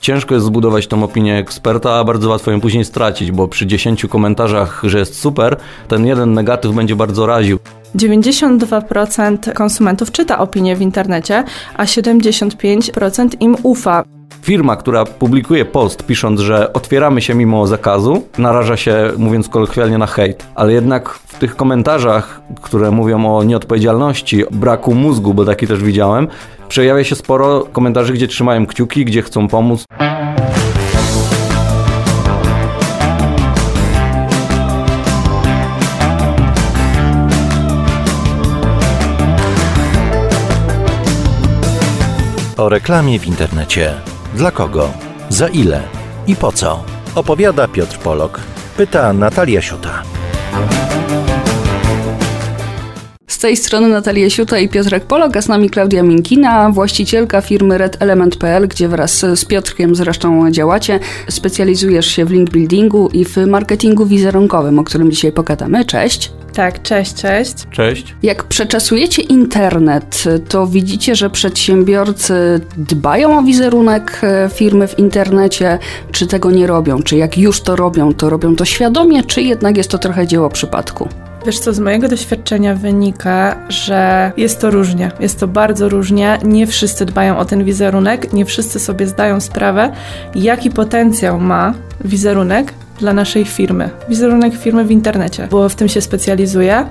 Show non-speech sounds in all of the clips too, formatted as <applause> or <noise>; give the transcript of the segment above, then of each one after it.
Ciężko jest zbudować tą opinię eksperta, a bardzo łatwo ją później stracić, bo przy 10 komentarzach, że jest super, ten jeden negatyw będzie bardzo raził. 92% konsumentów czyta opinie w internecie, a 75% im ufa. Firma, która publikuje post pisząc, że otwieramy się mimo zakazu, naraża się, mówiąc kolokwialnie, na hejt. Ale jednak w tych komentarzach, które mówią o nieodpowiedzialności, braku mózgu, bo taki też widziałem, przejawia się sporo komentarzy, gdzie trzymają kciuki, gdzie chcą pomóc. O reklamie w internecie. Dla kogo? Za ile? I po co? Opowiada Piotr Polok. Pyta Natalia Siuta. Z tej strony Natalia Siuta i Piotrek Polok, a z nami Klaudia Minkina, właścicielka firmy RedElement.pl, gdzie wraz z Piotrkiem zresztą działacie. Specjalizujesz się w link buildingu i w marketingu wizerunkowym, o którym dzisiaj pogadamy. Cześć. Tak, cześć, cześć. Cześć. Jak przeczasujecie internet, to widzicie, że przedsiębiorcy dbają o wizerunek e, firmy w internecie, czy tego nie robią? Czy jak już to robią, to robią to świadomie, czy jednak jest to trochę dzieło przypadku? Wiesz co, z mojego doświadczenia wynika, że jest to różnie. Jest to bardzo różnie. Nie wszyscy dbają o ten wizerunek, nie wszyscy sobie zdają sprawę, jaki potencjał ma wizerunek dla naszej firmy. Wizerunek firmy w internecie, bo w tym się specjalizuję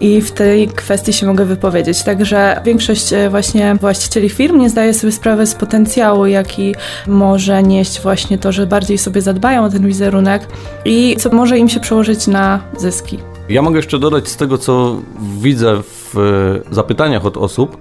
i w tej kwestii się mogę wypowiedzieć. Także większość e, właśnie właścicieli firm nie zdaje sobie sprawy z potencjału, jaki może nieść właśnie to, że bardziej sobie zadbają o ten wizerunek i co może im się przełożyć na zyski. Ja mogę jeszcze dodać z tego, co widzę w e, zapytaniach od osób,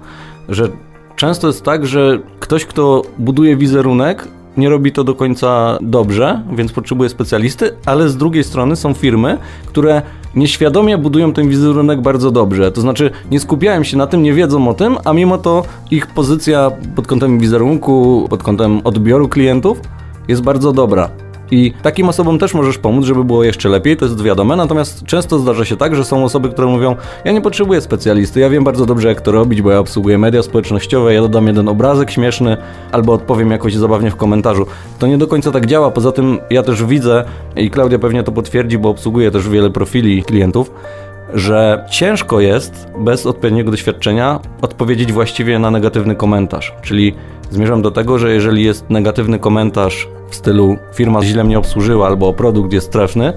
że często jest tak, że ktoś, kto buduje wizerunek, nie robi to do końca dobrze, więc potrzebuje specjalisty, ale z drugiej strony są firmy, które nieświadomie budują ten wizerunek bardzo dobrze. To znaczy nie skupiają się na tym, nie wiedzą o tym, a mimo to ich pozycja pod kątem wizerunku, pod kątem odbioru klientów jest bardzo dobra. I takim osobom też możesz pomóc, żeby było jeszcze lepiej, to jest wiadome. Natomiast często zdarza się tak, że są osoby, które mówią: Ja nie potrzebuję specjalisty, ja wiem bardzo dobrze, jak to robić, bo ja obsługuję media społecznościowe, ja dodam jeden obrazek śmieszny albo odpowiem jakoś zabawnie w komentarzu. To nie do końca tak działa. Poza tym ja też widzę, i Klaudia pewnie to potwierdzi, bo obsługuję też wiele profili klientów że ciężko jest bez odpowiedniego doświadczenia odpowiedzieć właściwie na negatywny komentarz. Czyli zmierzam do tego, że jeżeli jest negatywny komentarz w stylu firma źle mnie obsłużyła albo produkt jest trefny,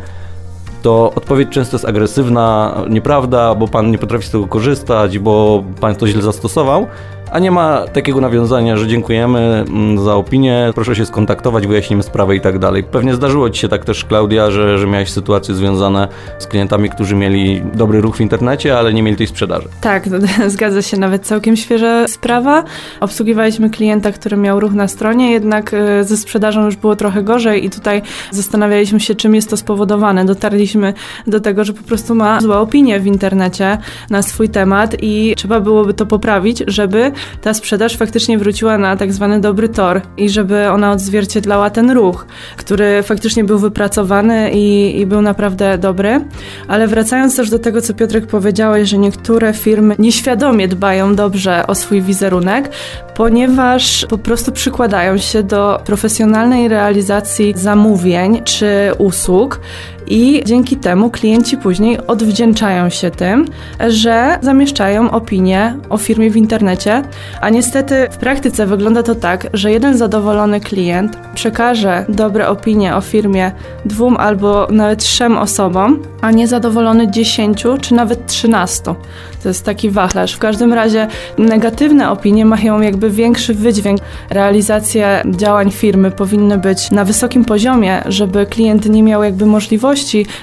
to odpowiedź często jest agresywna, nieprawda, bo pan nie potrafi z tego korzystać, bo pan to źle zastosował, a nie ma takiego nawiązania, że dziękujemy mm, za opinię, proszę się skontaktować, wyjaśnimy sprawę i tak dalej. Pewnie zdarzyło Ci się tak też, Klaudia, że, że miałaś sytuacje związane z klientami, którzy mieli dobry ruch w internecie, ale nie mieli tej sprzedaży. Tak, <laughs> zgadza się, nawet całkiem świeża sprawa. Obsługiwaliśmy klienta, który miał ruch na stronie, jednak e, ze sprzedażą już było trochę gorzej i tutaj zastanawialiśmy się, czym jest to spowodowane. Dotarliśmy do tego, że po prostu ma złe opinie w internecie na swój temat i trzeba byłoby to poprawić, żeby ta sprzedaż faktycznie wróciła na tak zwany dobry tor i żeby ona odzwierciedlała ten ruch, który faktycznie był wypracowany i, i był naprawdę dobry. Ale wracając też do tego, co Piotrek powiedziałeś, że niektóre firmy nieświadomie dbają dobrze o swój wizerunek, ponieważ po prostu przykładają się do profesjonalnej realizacji zamówień czy usług i dzięki temu klienci później odwdzięczają się tym, że zamieszczają opinie o firmie w internecie, a niestety w praktyce wygląda to tak, że jeden zadowolony klient przekaże dobre opinie o firmie dwóm albo nawet trzem osobom, a niezadowolony dziesięciu czy nawet trzynastu. To jest taki wachlarz. W każdym razie negatywne opinie mają jakby większy wydźwięk. Realizacja działań firmy powinny być na wysokim poziomie, żeby klient nie miał jakby możliwości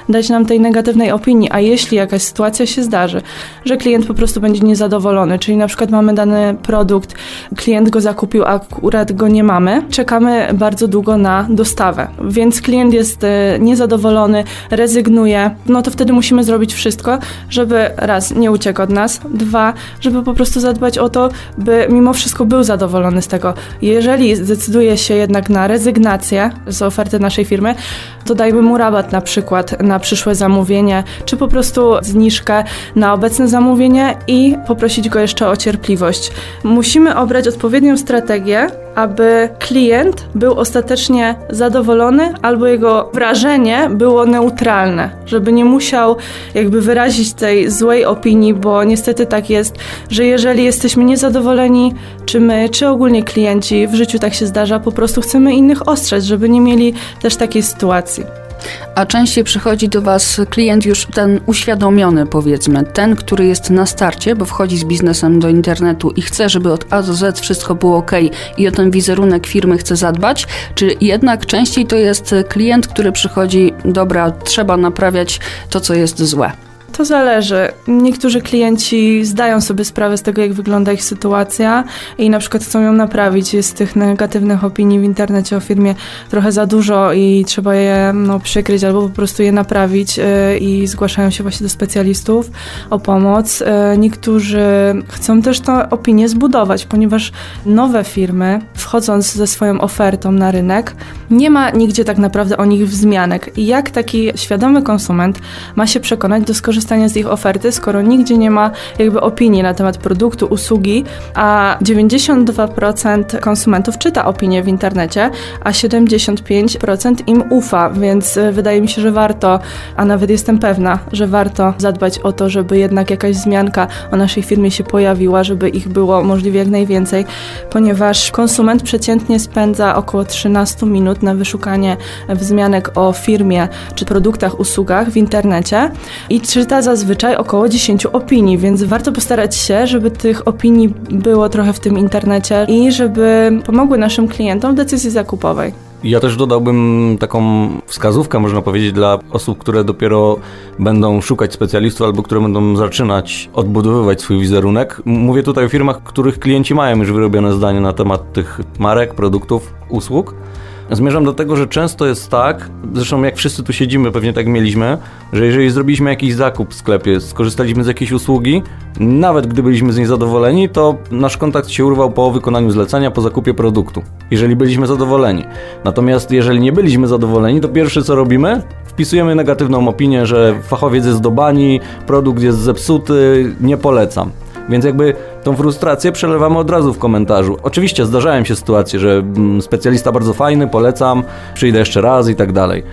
dać nam tej negatywnej opinii, a jeśli jakaś sytuacja się zdarzy, że klient po prostu będzie niezadowolony, czyli na przykład mamy dany produkt, klient go zakupił, a akurat go nie mamy, czekamy bardzo długo na dostawę, więc klient jest e, niezadowolony, rezygnuje, no to wtedy musimy zrobić wszystko, żeby raz nie uciekł od nas, dwa, żeby po prostu zadbać o to, by mimo wszystko był zadowolony z tego. Jeżeli zdecyduje się jednak na rezygnację z oferty naszej firmy, to dajmy mu rabat na przykład przykład na przyszłe zamówienie, czy po prostu zniżkę na obecne zamówienie i poprosić go jeszcze o cierpliwość. Musimy obrać odpowiednią strategię, aby klient był ostatecznie zadowolony albo jego wrażenie było neutralne, żeby nie musiał jakby wyrazić tej złej opinii, bo niestety tak jest, że jeżeli jesteśmy niezadowoleni, czy my, czy ogólnie klienci, w życiu tak się zdarza, po prostu chcemy innych ostrzec, żeby nie mieli też takiej sytuacji. A częściej przychodzi do Was klient już ten uświadomiony, powiedzmy, ten, który jest na starcie, bo wchodzi z biznesem do internetu i chce, żeby od A do Z wszystko było ok i o ten wizerunek firmy chce zadbać, czy jednak częściej to jest klient, który przychodzi, dobra, trzeba naprawiać to, co jest złe. To zależy. Niektórzy klienci zdają sobie sprawę z tego, jak wygląda ich sytuacja i na przykład chcą ją naprawić. Jest tych negatywnych opinii w internecie o firmie trochę za dużo i trzeba je no, przykryć albo po prostu je naprawić yy, i zgłaszają się właśnie do specjalistów o pomoc. Yy, niektórzy chcą też tę opinię zbudować, ponieważ nowe firmy, wchodząc ze swoją ofertą na rynek, nie ma nigdzie tak naprawdę o nich wzmianek. I jak taki świadomy konsument ma się przekonać do skorzystania skorzystania z ich oferty, skoro nigdzie nie ma jakby opinii na temat produktu, usługi, a 92% konsumentów czyta opinie w internecie, a 75% im ufa, więc e, wydaje mi się, że warto, a nawet jestem pewna, że warto zadbać o to, żeby jednak jakaś wzmianka o naszej firmie się pojawiła, żeby ich było możliwie jak najwięcej, ponieważ konsument przeciętnie spędza około 13 minut na wyszukanie wzmianek o firmie czy produktach, usługach w internecie i czyta czyta zazwyczaj około 10 opinii, więc warto postarać się, żeby tych opinii było trochę w tym internecie i żeby pomogły naszym klientom w decyzji zakupowej. Ja też dodałbym taką wskazówkę, można powiedzieć, dla osób, które dopiero będą szukać specjalistów albo które będą zaczynać odbudowywać swój wizerunek. Mówię tutaj o firmach, których klienci mają już wyrobione zdanie na temat tych marek, produktów, usług. Zmierzam do tego, że często jest tak, zresztą jak wszyscy tu siedzimy, pewnie tak mieliśmy, że jeżeli zrobiliśmy jakiś zakup w sklepie, skorzystaliśmy z jakiejś usługi, nawet gdy byliśmy z niej zadowoleni, to nasz kontakt się urwał po wykonaniu zlecenia, po zakupie produktu, jeżeli byliśmy zadowoleni. Natomiast jeżeli nie byliśmy zadowoleni, to pierwsze co robimy, wpisujemy negatywną opinię, że fachowiec jest do bani, produkt jest zepsuty, nie polecam. Więc jakby tą frustrację przelewamy od razu w komentarzu. Oczywiście zdarzają się sytuacje, że mm, specjalista bardzo fajny, polecam, przyjdę jeszcze raz i tak dalej.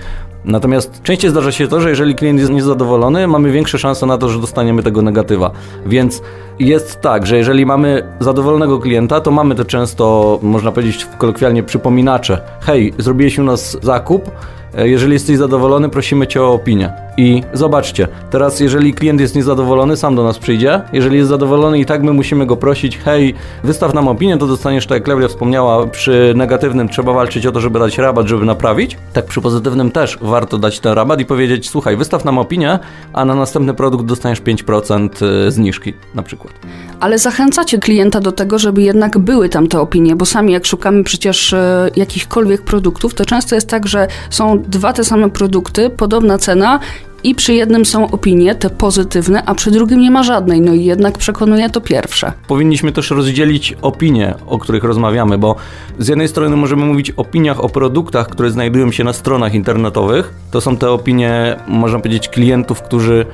Natomiast częściej zdarza się to, że jeżeli klient jest niezadowolony, mamy większe szanse na to, że dostaniemy tego negatywa. Więc jest tak, że jeżeli mamy zadowolonego klienta, to mamy te często, można powiedzieć kolokwialnie, przypominacze. Hej, zrobiłeś u nas zakup, E, jeżeli jesteś zadowolony, prosimy Cię o opinię. I zobaczcie, teraz jeżeli klient jest niezadowolony, sam do nas przyjdzie. Jeżeli jest zadowolony i tak my musimy go prosić, hej, wystaw nam opinię, to dostaniesz, tak jak Klaudia wspomniała, przy negatywnym trzeba walczyć o to, żeby dać rabat, żeby naprawić. Tak przy pozytywnym też warto dać ten rabat i powiedzieć, słuchaj, wystaw nam opinię, a na następny produkt dostaniesz 5% e, zniżki na przykład. Ale zachęcacie klienta do tego, żeby jednak były tam te opinie, bo sami jak szukamy przecież e, jakichkolwiek produktów, to często jest tak, że są dwa te same produkty, podobna cena i przy jednym są opinie, te pozytywne, a przy drugim nie ma żadnej. No i jednak przekonuje to pierwsze. Powinniśmy też rozdzielić opinie, o których rozmawiamy, bo z jednej strony możemy mówić o opiniach o produktach, które znajdują się na stronach internetowych. To są te opinie, można powiedzieć, klientów, którzy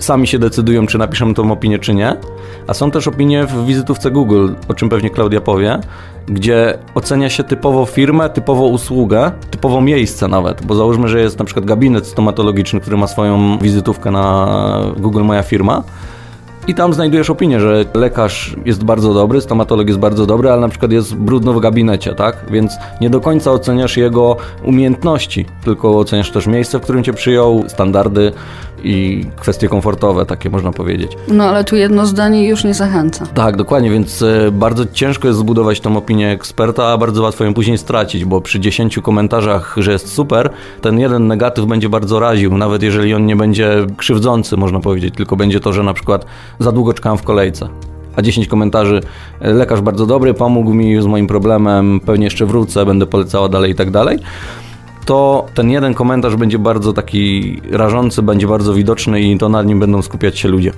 sami się decydują, czy napiszą tą opinię, czy nie. A są też opinie w wizytówce Google, o czym pewnie Klaudia powie, gdzie ocenia się typowo firmę, typowo usługę, typowo miejsce nawet, bo załóżmy, że jest na przykład gabinet stomatologiczny, który ma swoją wizytówkę na Google Moja Firma i tam znajdujesz opinię, że lekarz jest bardzo dobry, stomatolog jest bardzo dobry, ale na przykład jest brudno w gabinecie, tak? Więc nie do końca oceniasz jego umiejętności, tylko oceniasz też miejsce, w którym cię przyjął, standardy i kwestie komfortowe, takie można powiedzieć. No ale tu jedno zdanie już nie zachęca. Tak, dokładnie, więc e, bardzo ciężko jest zbudować tą opinię eksperta, a bardzo łatwo ją później stracić, bo przy 10 komentarzach, że jest super, ten jeden negatyw będzie bardzo raził, nawet jeżeli on nie będzie krzywdzący, można powiedzieć, tylko będzie to, że na przykład za długo czekałem w kolejce a 10 komentarzy, e, lekarz bardzo dobry, pomógł mi z moim problemem, pewnie jeszcze wrócę, będę polecała dalej i tak dalej. To ten jeden komentarz będzie bardzo taki rażący, będzie bardzo widoczny i to na nim będą skupiać się ludzie.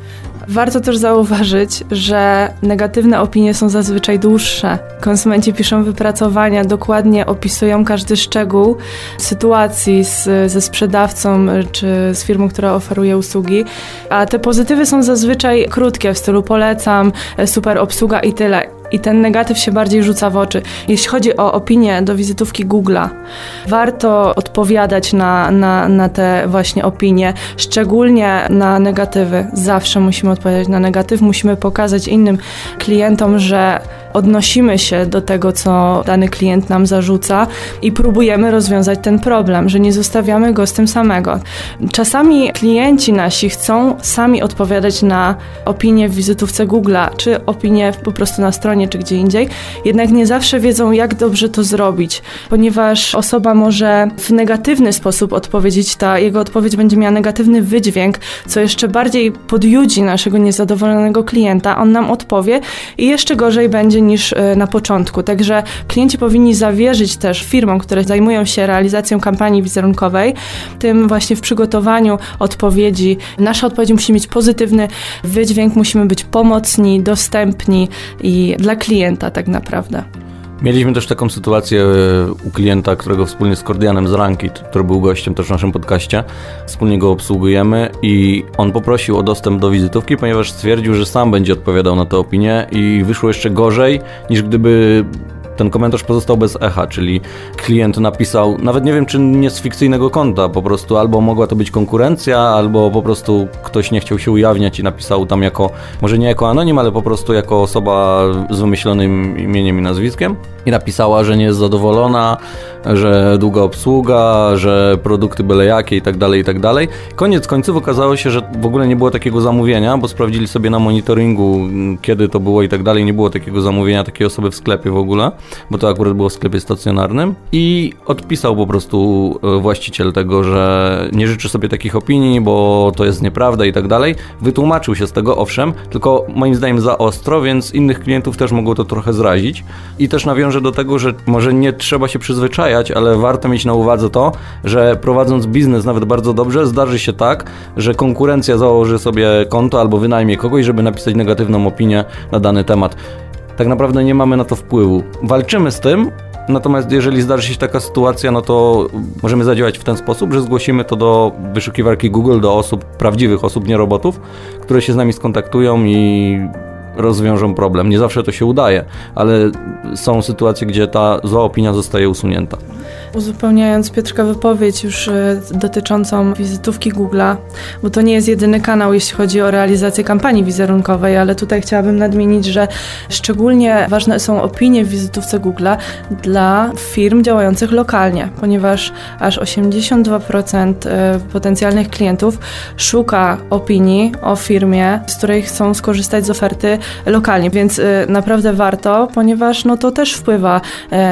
Warto też zauważyć, że negatywne opinie są zazwyczaj dłuższe. Konsumenci piszą wypracowania, dokładnie opisują każdy szczegół sytuacji z, ze sprzedawcą czy z firmą, która oferuje usługi, a te pozytywy są zazwyczaj krótkie, w stylu polecam, super obsługa i tyle i ten negatyw się bardziej rzuca w oczy. Jeśli chodzi o opinię do wizytówki Google'a, warto odpowiadać na, na, na te właśnie opinie, szczególnie na negatywy. Zawsze musimy odpowiadać na negatyw, musimy pokazać innym klientom, że odnosimy się do tego, co dany klient nam zarzuca i próbujemy rozwiązać ten problem, że nie zostawiamy go z tym samego. Czasami klienci nasi chcą sami odpowiadać na opinie w wizytówce Google'a, czy opinie po prostu na stronie, czy gdzie indziej, jednak nie zawsze wiedzą, jak dobrze to zrobić, ponieważ osoba może w negatywny sposób odpowiedzieć, ta jego odpowiedź będzie miała negatywny wydźwięk, co jeszcze bardziej podjudzi naszego niezadowolonego klienta, on nam odpowie i jeszcze gorzej będzie niż e, na początku. Także klienci powinni zawierzyć też firmom, które zajmują się realizacją kampanii wizerunkowej, tym właśnie w przygotowaniu odpowiedzi. Nasza odpowiedź musi mieć pozytywny wydźwięk, musimy być pomocni, dostępni i dla klienta tak naprawdę. Mieliśmy też taką sytuację e, u klienta, którego wspólnie z Kordianem z Rankit, który był gościem też w naszym podcaście, wspólnie go obsługujemy i on poprosił o dostęp do wizytówki, ponieważ stwierdził, że sam będzie odpowiadał na tę opinię i wyszło jeszcze gorzej niż gdyby ten komentarz pozostał bez echa, czyli klient napisał, nawet nie wiem czy nie z fikcyjnego konta, po prostu albo mogła to być konkurencja, albo po prostu ktoś nie chciał się ujawniać i napisał tam jako, może nie jako anonim, ale po prostu jako osoba z wymyślonym imieniem i nazwiskiem. I napisała, że nie jest zadowolona, że długa obsługa, że produkty byle jakie i tak dalej, i tak dalej. Koniec końców okazało się, że w ogóle nie było takiego zamówienia, bo sprawdzili sobie na monitoringu, kiedy to było i tak dalej, nie było takiego zamówienia takiej osoby w sklepie w ogóle bo to akurat było w sklepie stacjonarnym i odpisał po prostu e, właściciel tego, że nie życzy sobie takich opinii, bo to jest nieprawda i tak dalej. Wytłumaczył się z tego, owszem, tylko moim zdaniem za ostro, więc innych klientów też mogło to trochę zrazić. I też nawiążę do tego, że może nie trzeba się przyzwyczajać, ale warto mieć na uwadze to, że prowadząc biznes nawet bardzo dobrze, zdarzy się tak, że konkurencja założy sobie konto albo wynajmie kogoś, żeby napisać negatywną opinię na dany temat tak naprawdę nie mamy na to wpływu. Walczymy z tym, Natomiast jeżeli zdarzy się taka sytuacja, no to możemy zadziałać w ten sposób, że zgłosimy to do wyszukiwarki Google, do osób, prawdziwych osób, nie robotów, które się z nami skontaktują i rozwiążą problem. Nie zawsze to się udaje, ale są sytuacje, gdzie ta zła opinia zostaje usunięta. Uzupełniając Piotrka wypowiedź już e, dotyczącą wizytówki Google'a, bo to nie jest jedyny kanał, jeśli chodzi o realizację kampanii wizerunkowej, ale tutaj chciałabym nadmienić, że szczególnie ważne są opinie w wizytówce Google'a dla firm działających lokalnie, ponieważ aż 82% e, potencjalnych klientów szuka opinii o firmie, z której chcą skorzystać z oferty lokalnie, więc e, naprawdę warto, ponieważ no to też wpływa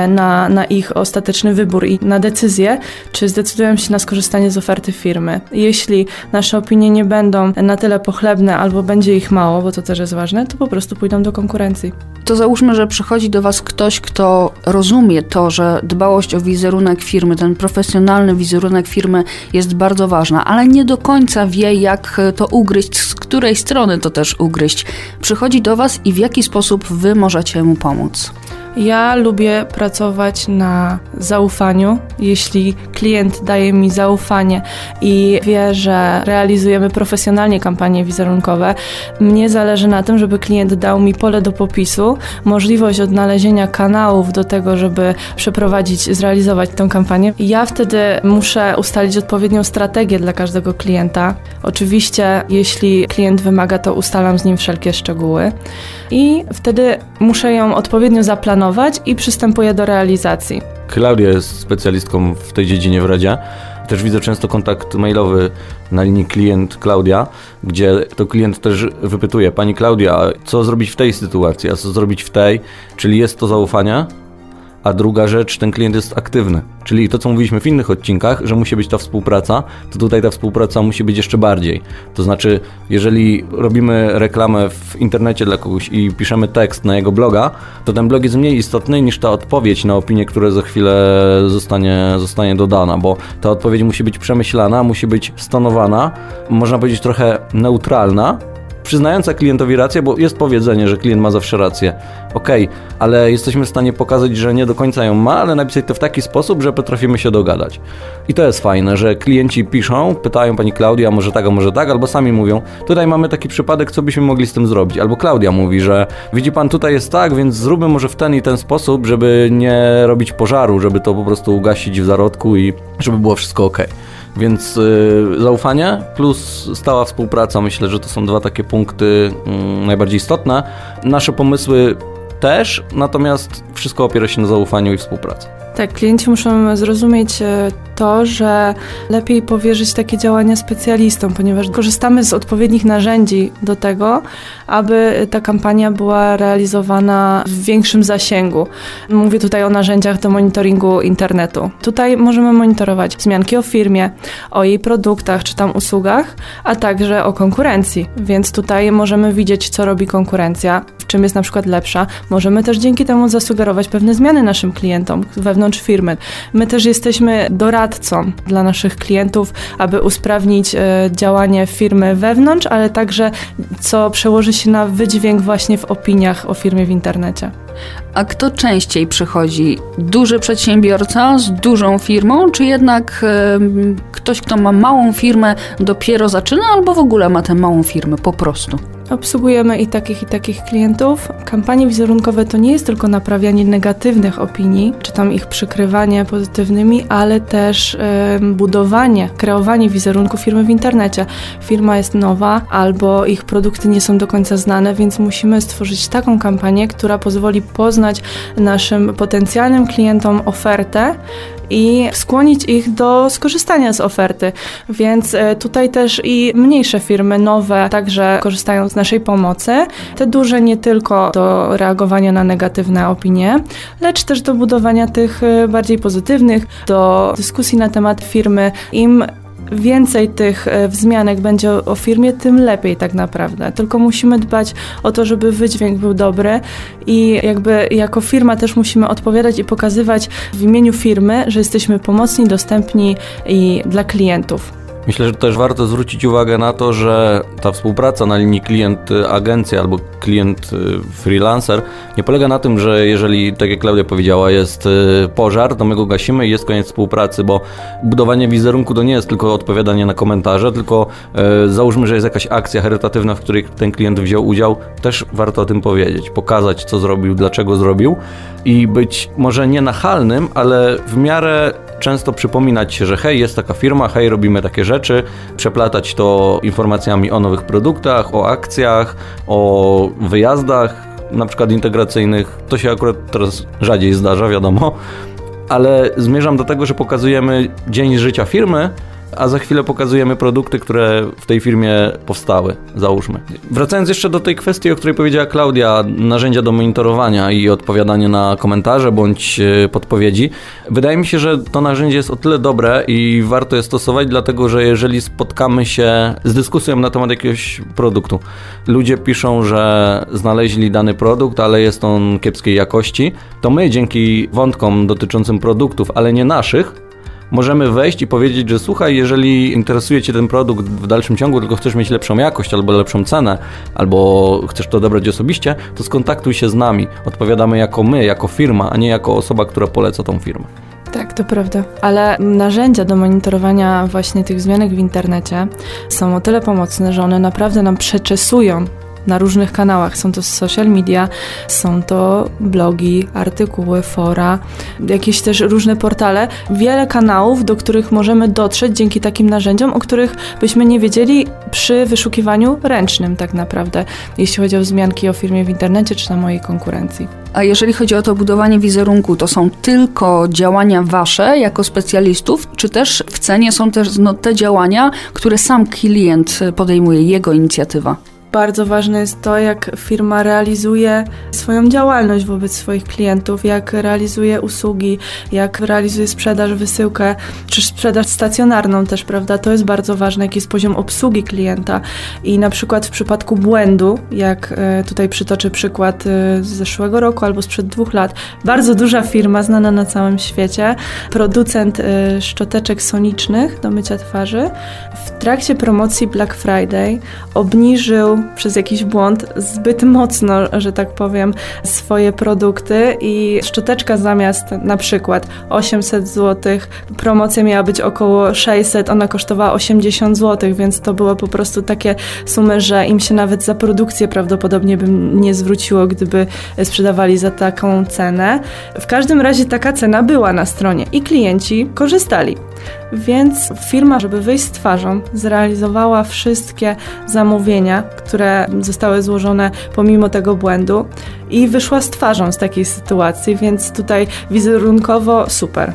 na, na ich ostateczny wybór i na decyzję, czy zdecydują się na skorzystanie z oferty firmy. Jeśli nasze opinie nie będą na tyle pochlebne albo będzie ich mało, bo to też jest ważne, to po prostu pójdą do konkurencji. To załóżmy, że przychodzi do Was ktoś, kto rozumie to, że dbałość o wizerunek firmy, ten profesjonalny wizerunek firmy jest bardzo ważna, ale nie do końca wie, jak to ugryźć, z której strony to też ugryźć. Przychodzi do Was i w jaki sposób Wy możecie mu pomóc. Ja lubię pracować na zaufaniu. Jeśli klient daje mi zaufanie i wie, że realizujemy profesjonalnie kampanie wizerunkowe, mnie zależy na tym, żeby klient dał mi pole do popisu, możliwość odnalezienia kanałów do tego, żeby przeprowadzić, zrealizować tę kampanię. Ja wtedy muszę ustalić odpowiednią strategię dla każdego klienta. Oczywiście, jeśli klient wymaga, to ustalam z nim wszelkie szczegóły i wtedy muszę ją odpowiednio zaplanować i przystępuję do realizacji. Klaudia jest specjalistką w tej dziedzinie w Radzie. Też widzę często kontakt mailowy na linii klient Klaudia, gdzie to klient też wypytuje, Pani Klaudia, co zrobić w tej sytuacji, a co zrobić w tej, czyli jest to zaufanie, a druga rzecz, ten klient jest aktywny. Czyli to, co mówiliśmy w innych odcinkach, że musi być ta współpraca, to tutaj ta współpraca musi być jeszcze bardziej. To znaczy, jeżeli robimy reklamę w internecie dla kogoś i piszemy tekst na jego bloga, to ten blog jest mniej istotny niż ta odpowiedź na opinię, która za chwilę zostanie, zostanie dodana, bo ta odpowiedź musi być przemyślana, musi być stonowana, można powiedzieć trochę neutralna, przyznająca klientowi rację, bo jest powiedzenie, że klient ma zawsze rację. Okej, okay, ale jesteśmy w stanie pokazać, że nie do końca ją ma, ale napisać to w taki sposób, że potrafimy się dogadać. I to jest fajne, że klienci piszą, pytają pani Klaudia, może tak, a może tak, albo sami mówią, tutaj mamy taki przypadek, co byśmy mogli z tym zrobić. Albo Klaudia mówi, że widzi pan, tutaj jest tak, więc zróbmy może w ten i ten sposób, żeby nie robić pożaru, żeby to po prostu ugasić w zarodku i żeby było wszystko ok. Więc yy, zaufanie plus stała współpraca, myślę, że to są dwa takie punkty yy, najbardziej istotne. Nasze pomysły też, natomiast wszystko opiera się na zaufaniu i współpracy. Tak, klienci muszą zrozumieć e, to, że lepiej powierzyć takie działania specjalistom, ponieważ korzystamy z odpowiednich narzędzi do tego, aby ta kampania była realizowana w większym zasięgu. Mówię tutaj o narzędziach do monitoringu internetu. Tutaj możemy monitorować wzmianki o firmie, o jej produktach czy tam usługach, a także o konkurencji, więc tutaj możemy widzieć, co robi konkurencja, w czym jest na przykład lepsza. Możemy też dzięki temu zasugerować pewne zmiany naszym klientom wewnątrz firmy. My też jesteśmy doradcą dla naszych klientów, aby usprawnić e, działanie firmy wewnątrz, ale także co przełoży się na wydźwięk właśnie w opiniach o firmie w internecie. A kto częściej przychodzi? Duży przedsiębiorca z dużą firmą, czy jednak y, ktoś, kto ma małą firmę, dopiero zaczyna, albo w ogóle ma tę małą firmę po prostu? Obsługujemy i takich, i takich klientów. Kampanie wizerunkowe to nie jest tylko naprawianie negatywnych opinii, czy tam ich przykrywanie pozytywnymi, ale też budowanie, kreowanie wizerunku firmy w internecie. Firma jest nowa albo ich produkty nie są do końca znane, więc musimy stworzyć taką kampanię, która pozwoli poznać naszym potencjalnym klientom ofertę i skłonić ich do skorzystania z oferty. Więc e, tutaj też i mniejsze firmy, nowe, także korzystają z naszej pomocy. Te duże nie tylko do reagowania na negatywne opinie, lecz też do budowania tych e, bardziej pozytywnych, do dyskusji na temat firmy. Im więcej tych e, wzmianek będzie o firmie, tym lepiej tak naprawdę. Tylko musimy dbać o to, żeby wydźwięk był dobry i jakby jako firma też musimy odpowiadać i pokazywać w imieniu firmy, że jesteśmy pomocni, dostępni i dla klientów. Myślę, że też warto zwrócić uwagę na to, że ta współpraca na linii klient-agencja albo klient-freelancer nie polega na tym, że jeżeli, tak jak Klaudia powiedziała, jest y, pożar, to my go gasimy i jest koniec współpracy, bo budowanie wizerunku to nie jest tylko odpowiadanie na komentarze, tylko e, załóżmy, że jest jakaś akcja charytatywna, w której ten klient wziął udział, też warto o tym powiedzieć, pokazać, co zrobił, dlaczego zrobił i być może nie nachalnym, ale w miarę często przypominać że hej, jest taka firma, hej, robimy takie rzeczy, przeplatać to informacjami o nowych produktach, o akcjach, o wyjazdach, na przykład integracyjnych. To się akurat teraz rzadziej zdarza, wiadomo, ale zmierzam do tego, że pokazujemy dzień życia firmy, a za chwilę pokazujemy produkty, które w tej firmie powstały, załóżmy. Wracając jeszcze do tej kwestii, o której powiedziała Klaudia, narzędzia do monitorowania i odpowiadania na komentarze bądź e, podpowiedzi, wydaje mi się, że to narzędzie jest o tyle dobre i warto je stosować, dlatego że jeżeli spotkamy się z dyskusją na temat jakiegoś produktu, ludzie piszą, że znaleźli dany produkt, ale jest on kiepskiej jakości, to my dzięki wątkom dotyczącym produktów, ale nie naszych, możemy wejść i powiedzieć, że słuchaj, jeżeli interesuje Cię ten produkt w dalszym ciągu, tylko chcesz mieć lepszą jakość albo lepszą cenę, albo chcesz to odebrać osobiście, to skontaktuj się z nami. Odpowiadamy jako my, jako firma, a nie jako osoba, która poleca tą firmę. Tak, to prawda. Ale narzędzia do monitorowania właśnie tych zmianek w internecie są o tyle pomocne, że one naprawdę nam przeczesują na różnych kanałach. Są to social media, są to blogi, artykuły, fora, jakieś też różne portale. Wiele kanałów, do których możemy dotrzeć dzięki takim narzędziom, o których byśmy nie wiedzieli przy wyszukiwaniu ręcznym tak naprawdę, jeśli chodzi o wzmianki o firmie w internecie czy na mojej konkurencji. A jeżeli chodzi o to budowanie wizerunku, to są tylko działania wasze jako specjalistów, czy też w cenie są też no, te działania, które sam klient podejmuje, jego inicjatywa? Bardzo ważne jest to, jak firma realizuje swoją działalność wobec swoich klientów, jak realizuje usługi, jak realizuje sprzedaż, wysyłkę, czy sprzedaż stacjonarną też, prawda? To jest bardzo ważne, jaki jest poziom obsługi klienta. I na przykład w przypadku błędu, jak e, tutaj przytoczę przykład e, z zeszłego roku albo sprzed dwóch lat, bardzo duża firma znana na całym świecie, producent e, szczoteczek sonicznych do mycia twarzy, w trakcie promocji Black Friday obniżył przez jakiś błąd zbyt mocno, że tak powiem, swoje produkty i szczoteczka zamiast na przykład 800 zł, promocja miała być około 600, ona kosztowała 80 zł, więc to były po prostu takie sumy, że im się nawet za produkcję prawdopodobnie bym nie zwróciło, gdyby sprzedawali za taką cenę. W każdym razie taka cena była na stronie i klienci korzystali. Więc firma, żeby wyjść z twarzą, zrealizowała wszystkie zamówienia, które zostały złożone pomimo tego błędu i wyszła z twarzą z takiej sytuacji, więc tutaj wizerunkowo super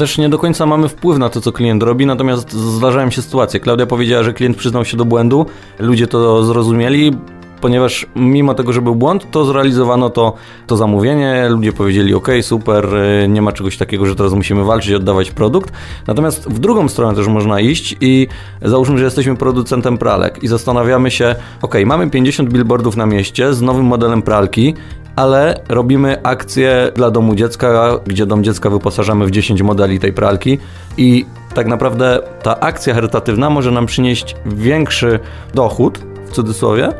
też nie do końca mamy wpływ na to, co klient robi, natomiast zdarzają się sytuacje. Klaudia powiedziała, że klient przyznał się do błędu, ludzie to zrozumieli, ponieważ mimo tego, że był błąd, to zrealizowano to, to zamówienie, ludzie powiedzieli ok, super, y, nie ma czegoś takiego, że teraz musimy walczyć oddawać produkt. Natomiast w drugą stronę też można iść i załóżmy, że jesteśmy producentem pralek i zastanawiamy się, ok, mamy 50 billboardów na mieście z nowym modelem pralki, ale robimy akcję dla domu dziecka, gdzie dom dziecka wyposażamy w 10 modeli tej pralki i tak naprawdę ta akcja charytatywna może nam przynieść większy dochód, w cudzysłowie,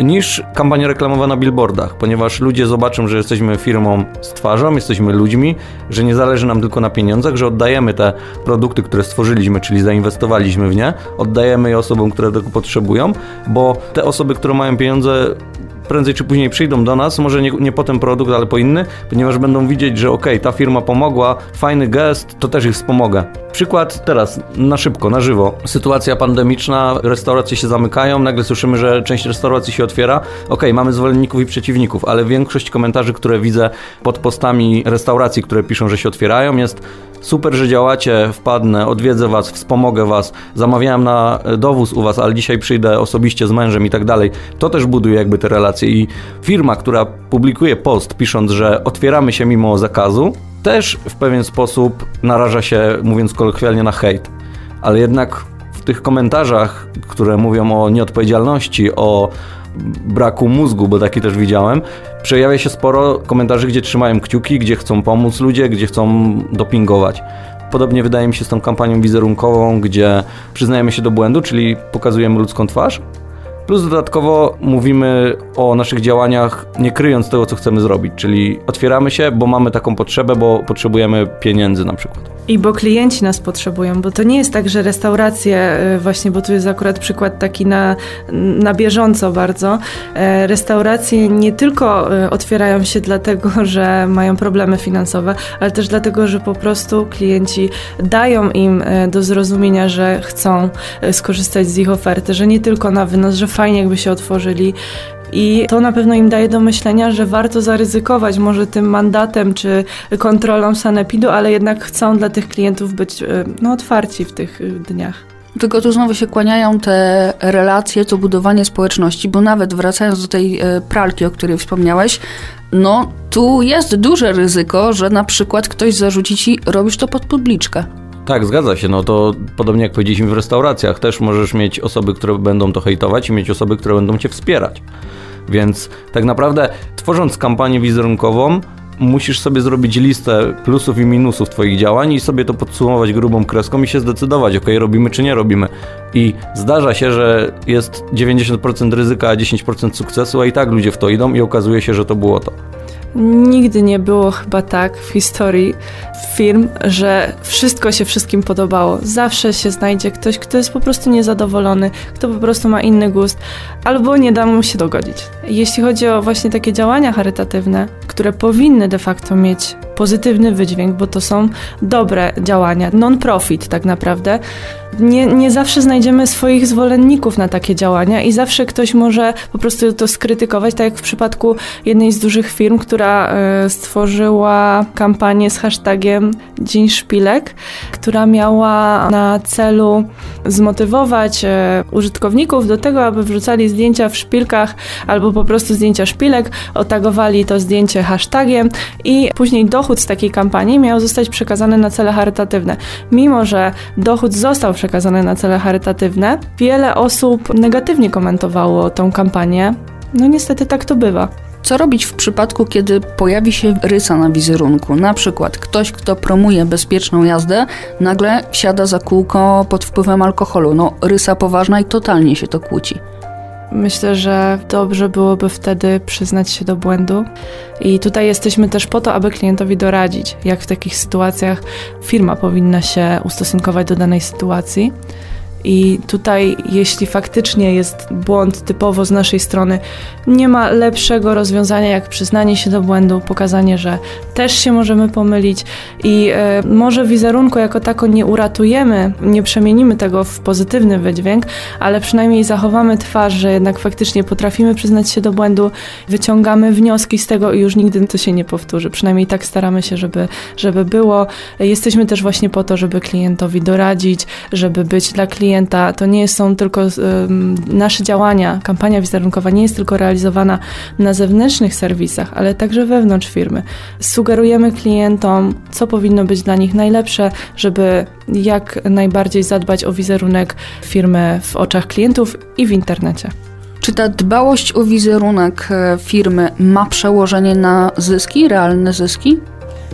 niż kampania reklamowa na billboardach, ponieważ ludzie zobaczą, że jesteśmy firmą z twarzą, jesteśmy ludźmi, że nie zależy nam tylko na pieniądzach, że oddajemy te produkty, które stworzyliśmy, czyli zainwestowaliśmy w nie, oddajemy je osobom, które tego potrzebują, bo te osoby, które mają pieniądze, prędzej czy później przyjdą do nas, może nie, nie po ten produkt, ale po inny, ponieważ będą widzieć, że ok, ta firma pomogła, fajny gest, to też ich wspomogę. Przykład teraz, na szybko, na żywo. Sytuacja pandemiczna, restauracje się zamykają, nagle słyszymy, że część restauracji się otwiera. Ok, mamy zwolenników i przeciwników, ale większość komentarzy, które widzę pod postami restauracji, które piszą, że się otwierają, jest super, że działacie, wpadnę, odwiedzę was, wspomogę was, zamawiałem na dowóz u was, ale dzisiaj przyjdę osobiście z mężem i tak dalej. To też buduje jakby te relacje i firma, która publikuje post pisząc, że otwieramy się mimo zakazu, też w pewien sposób naraża się, mówiąc kolokwialnie, na hejt. Ale jednak w tych komentarzach, które mówią o nieodpowiedzialności, o braku mózgu, bo taki też widziałem, przejawia się sporo komentarzy, gdzie trzymają kciuki, gdzie chcą pomóc ludzie, gdzie chcą dopingować. Podobnie wydaje mi się z tą kampanią wizerunkową, gdzie przyznajemy się do błędu, czyli pokazujemy ludzką twarz, Plus dodatkowo mówimy o naszych działaniach, nie kryjąc tego, co chcemy zrobić, czyli otwieramy się, bo mamy taką potrzebę, bo potrzebujemy pieniędzy na przykład. I bo klienci nas potrzebują, bo to nie jest tak, że restauracje, y, właśnie, bo tu jest akurat przykład taki na, na bieżąco bardzo, e, restauracje nie tylko y, otwierają się dlatego, <laughs> że mają problemy finansowe, ale też dlatego, że po prostu klienci dają im e, do zrozumienia, że chcą e, skorzystać z ich oferty, że nie tylko na wynos, że fajnie jakby się otworzyli, i to na pewno im daje do myślenia, że warto zaryzykować może tym mandatem czy kontrolą sanepidu, ale jednak chcą dla tych klientów być e, no, otwarci w tych e, dniach. Tylko tu znowu się kłaniają te relacje, to budowanie społeczności, bo nawet wracając do tej e, pralki, o której wspomniałeś, no tu jest duże ryzyko, że na przykład ktoś zarzuci ci, robisz to pod publiczkę. Tak, zgadza się. No to podobnie jak powiedzieliśmy w restauracjach, też możesz mieć osoby, które będą to hejtować i mieć osoby, które będą cię wspierać. Więc tak naprawdę tworząc kampanię wizerunkową, musisz sobie zrobić listę plusów i minusów Twoich działań i sobie to podsumować grubą kreską i się zdecydować, ok, robimy czy nie robimy. I zdarza się, że jest 90% ryzyka, a 10% sukcesu, a i tak ludzie w to idą i okazuje się, że to było to. Nigdy nie było chyba tak w historii firm, że wszystko się wszystkim podobało. Zawsze się znajdzie ktoś, kto jest po prostu niezadowolony, kto po prostu ma inny gust, albo nie da mu się dogodzić. Jeśli chodzi o właśnie takie działania charytatywne, które powinny de facto mieć pozytywny wydźwięk, bo to są dobre działania, non-profit tak naprawdę, Nie, nie zawsze znajdziemy swoich zwolenników na takie działania i zawsze ktoś może po prostu to skrytykować, tak jak w przypadku jednej z dużych firm, która e, stworzyła kampanię z hashtagiem Dzień Szpilek, która miała na celu zmotywować e, użytkowników do tego, aby wrzucali zdjęcia w szpilkach albo po prostu zdjęcia szpilek, otagowali to zdjęcie hashtagiem i później dochód z takiej kampanii miał zostać przekazany na cele charytatywne. Mimo, że dochód został przekazany na cele charytatywne, wiele osób negatywnie komentowało tą kampanię. No niestety tak to bywa. Co robić w przypadku, kiedy pojawi się rysa na wizerunku? Na przykład ktoś, kto promuje bezpieczną jazdę, nagle wsiada za kółko pod wpływem alkoholu. No, rysa poważna i totalnie się to kłóci. Myślę, że dobrze byłoby wtedy przyznać się do błędu. I tutaj jesteśmy też po to, aby klientowi doradzić, jak w takich sytuacjach firma powinna się ustosunkować do danej sytuacji. I tutaj, jeśli faktycznie jest błąd typowo z naszej strony, nie ma lepszego rozwiązania jak przyznanie się do błędu, pokazanie, że też się możemy pomylić i e, może wizerunku jako tako nie uratujemy, nie przemienimy tego w pozytywny wydźwięk, ale przynajmniej zachowamy twarz, że jednak faktycznie potrafimy przyznać się do błędu, wyciągamy wnioski z tego i już nigdy to się nie powtórzy. Przynajmniej tak staramy się, żeby, żeby było. Jesteśmy też właśnie po to, żeby klientowi doradzić, żeby być dla klienta klienta. To nie są tylko nasze działania, kampania wizerunkowa nie jest tylko realizowana na zewnętrznych serwisach, ale także wewnątrz firmy. Sugerujemy klientom, co powinno być dla nich najlepsze, żeby jak najbardziej zadbać o wizerunek firmy w oczach klientów i w internecie. Czy ta dbałość o wizerunek e, firmy ma przełożenie na zyski, realne zyski?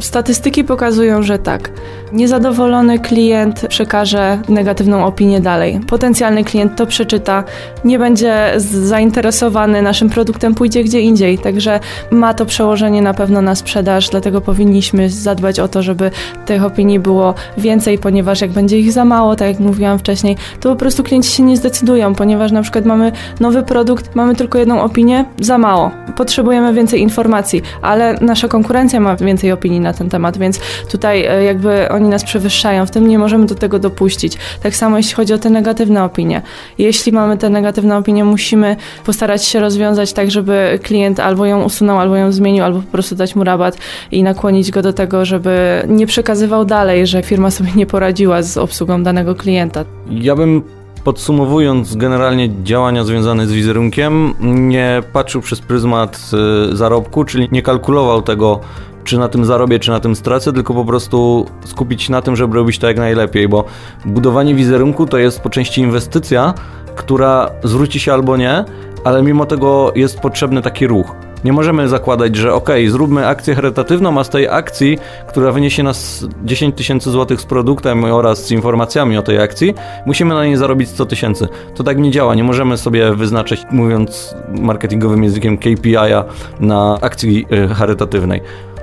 Statystyki pokazują, że tak. Niezadowolony klient przekaże negatywną opinię dalej. Potencjalny klient to przeczyta, nie będzie zainteresowany naszym produktem, pójdzie gdzie indziej. Także ma to przełożenie na pewno na sprzedaż, dlatego powinniśmy zadbać o to, żeby tych opinii było więcej, ponieważ jak będzie ich za mało, tak jak mówiłam wcześniej, to po prostu klienci się nie zdecydują, ponieważ na przykład mamy nowy produkt, mamy tylko jedną opinię, za mało. Potrzebujemy więcej informacji, ale nasza konkurencja ma więcej opinii na ten temat, więc tutaj e, jakby oni nas przewyższają, w tym nie możemy do tego dopuścić. Tak samo jeśli chodzi o te negatywne opinie. Jeśli mamy te negatywne opinie, musimy postarać się rozwiązać tak, żeby klient albo ją usunął, albo ją zmienił, albo po prostu dać mu rabat i nakłonić go do tego, żeby nie przekazywał dalej, że firma sobie nie poradziła z obsługą danego klienta. Ja bym Podsumowując generalnie działania związane z wizerunkiem, nie patrzył przez pryzmat y, zarobku, czyli nie kalkulował tego czy na tym zarobię, czy na tym stracę, tylko po prostu skupić się na tym, żeby robić to jak najlepiej, bo budowanie wizerunku to jest po części inwestycja, która zwróci się albo nie, ale mimo tego jest potrzebny taki ruch. Nie możemy zakładać, że ok, zróbmy akcję charytatywną, a z tej akcji, która wyniesie nas 10 tysięcy złotych z produktem oraz z informacjami o tej akcji, musimy na niej zarobić 100 tysięcy. To tak nie działa. Nie możemy sobie wyznaczyć, mówiąc marketingowym językiem, KPI-a na akcji e, charytatywnej.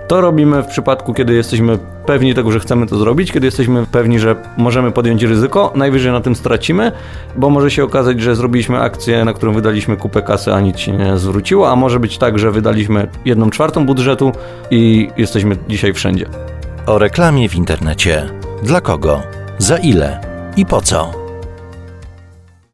To robimy w przypadku, kiedy jesteśmy pewni tego, że chcemy to zrobić, kiedy jesteśmy pewni, że możemy podjąć ryzyko, najwyżej na tym stracimy, bo może się okazać, że zrobiliśmy akcję, na którą wydaliśmy kupę kasy, a nic się nie zwróciło, a może być tak, że wydaliśmy jedną czwartą budżetu i jesteśmy dzisiaj wszędzie. O reklamie w internecie. Dla kogo? Za ile? I po co?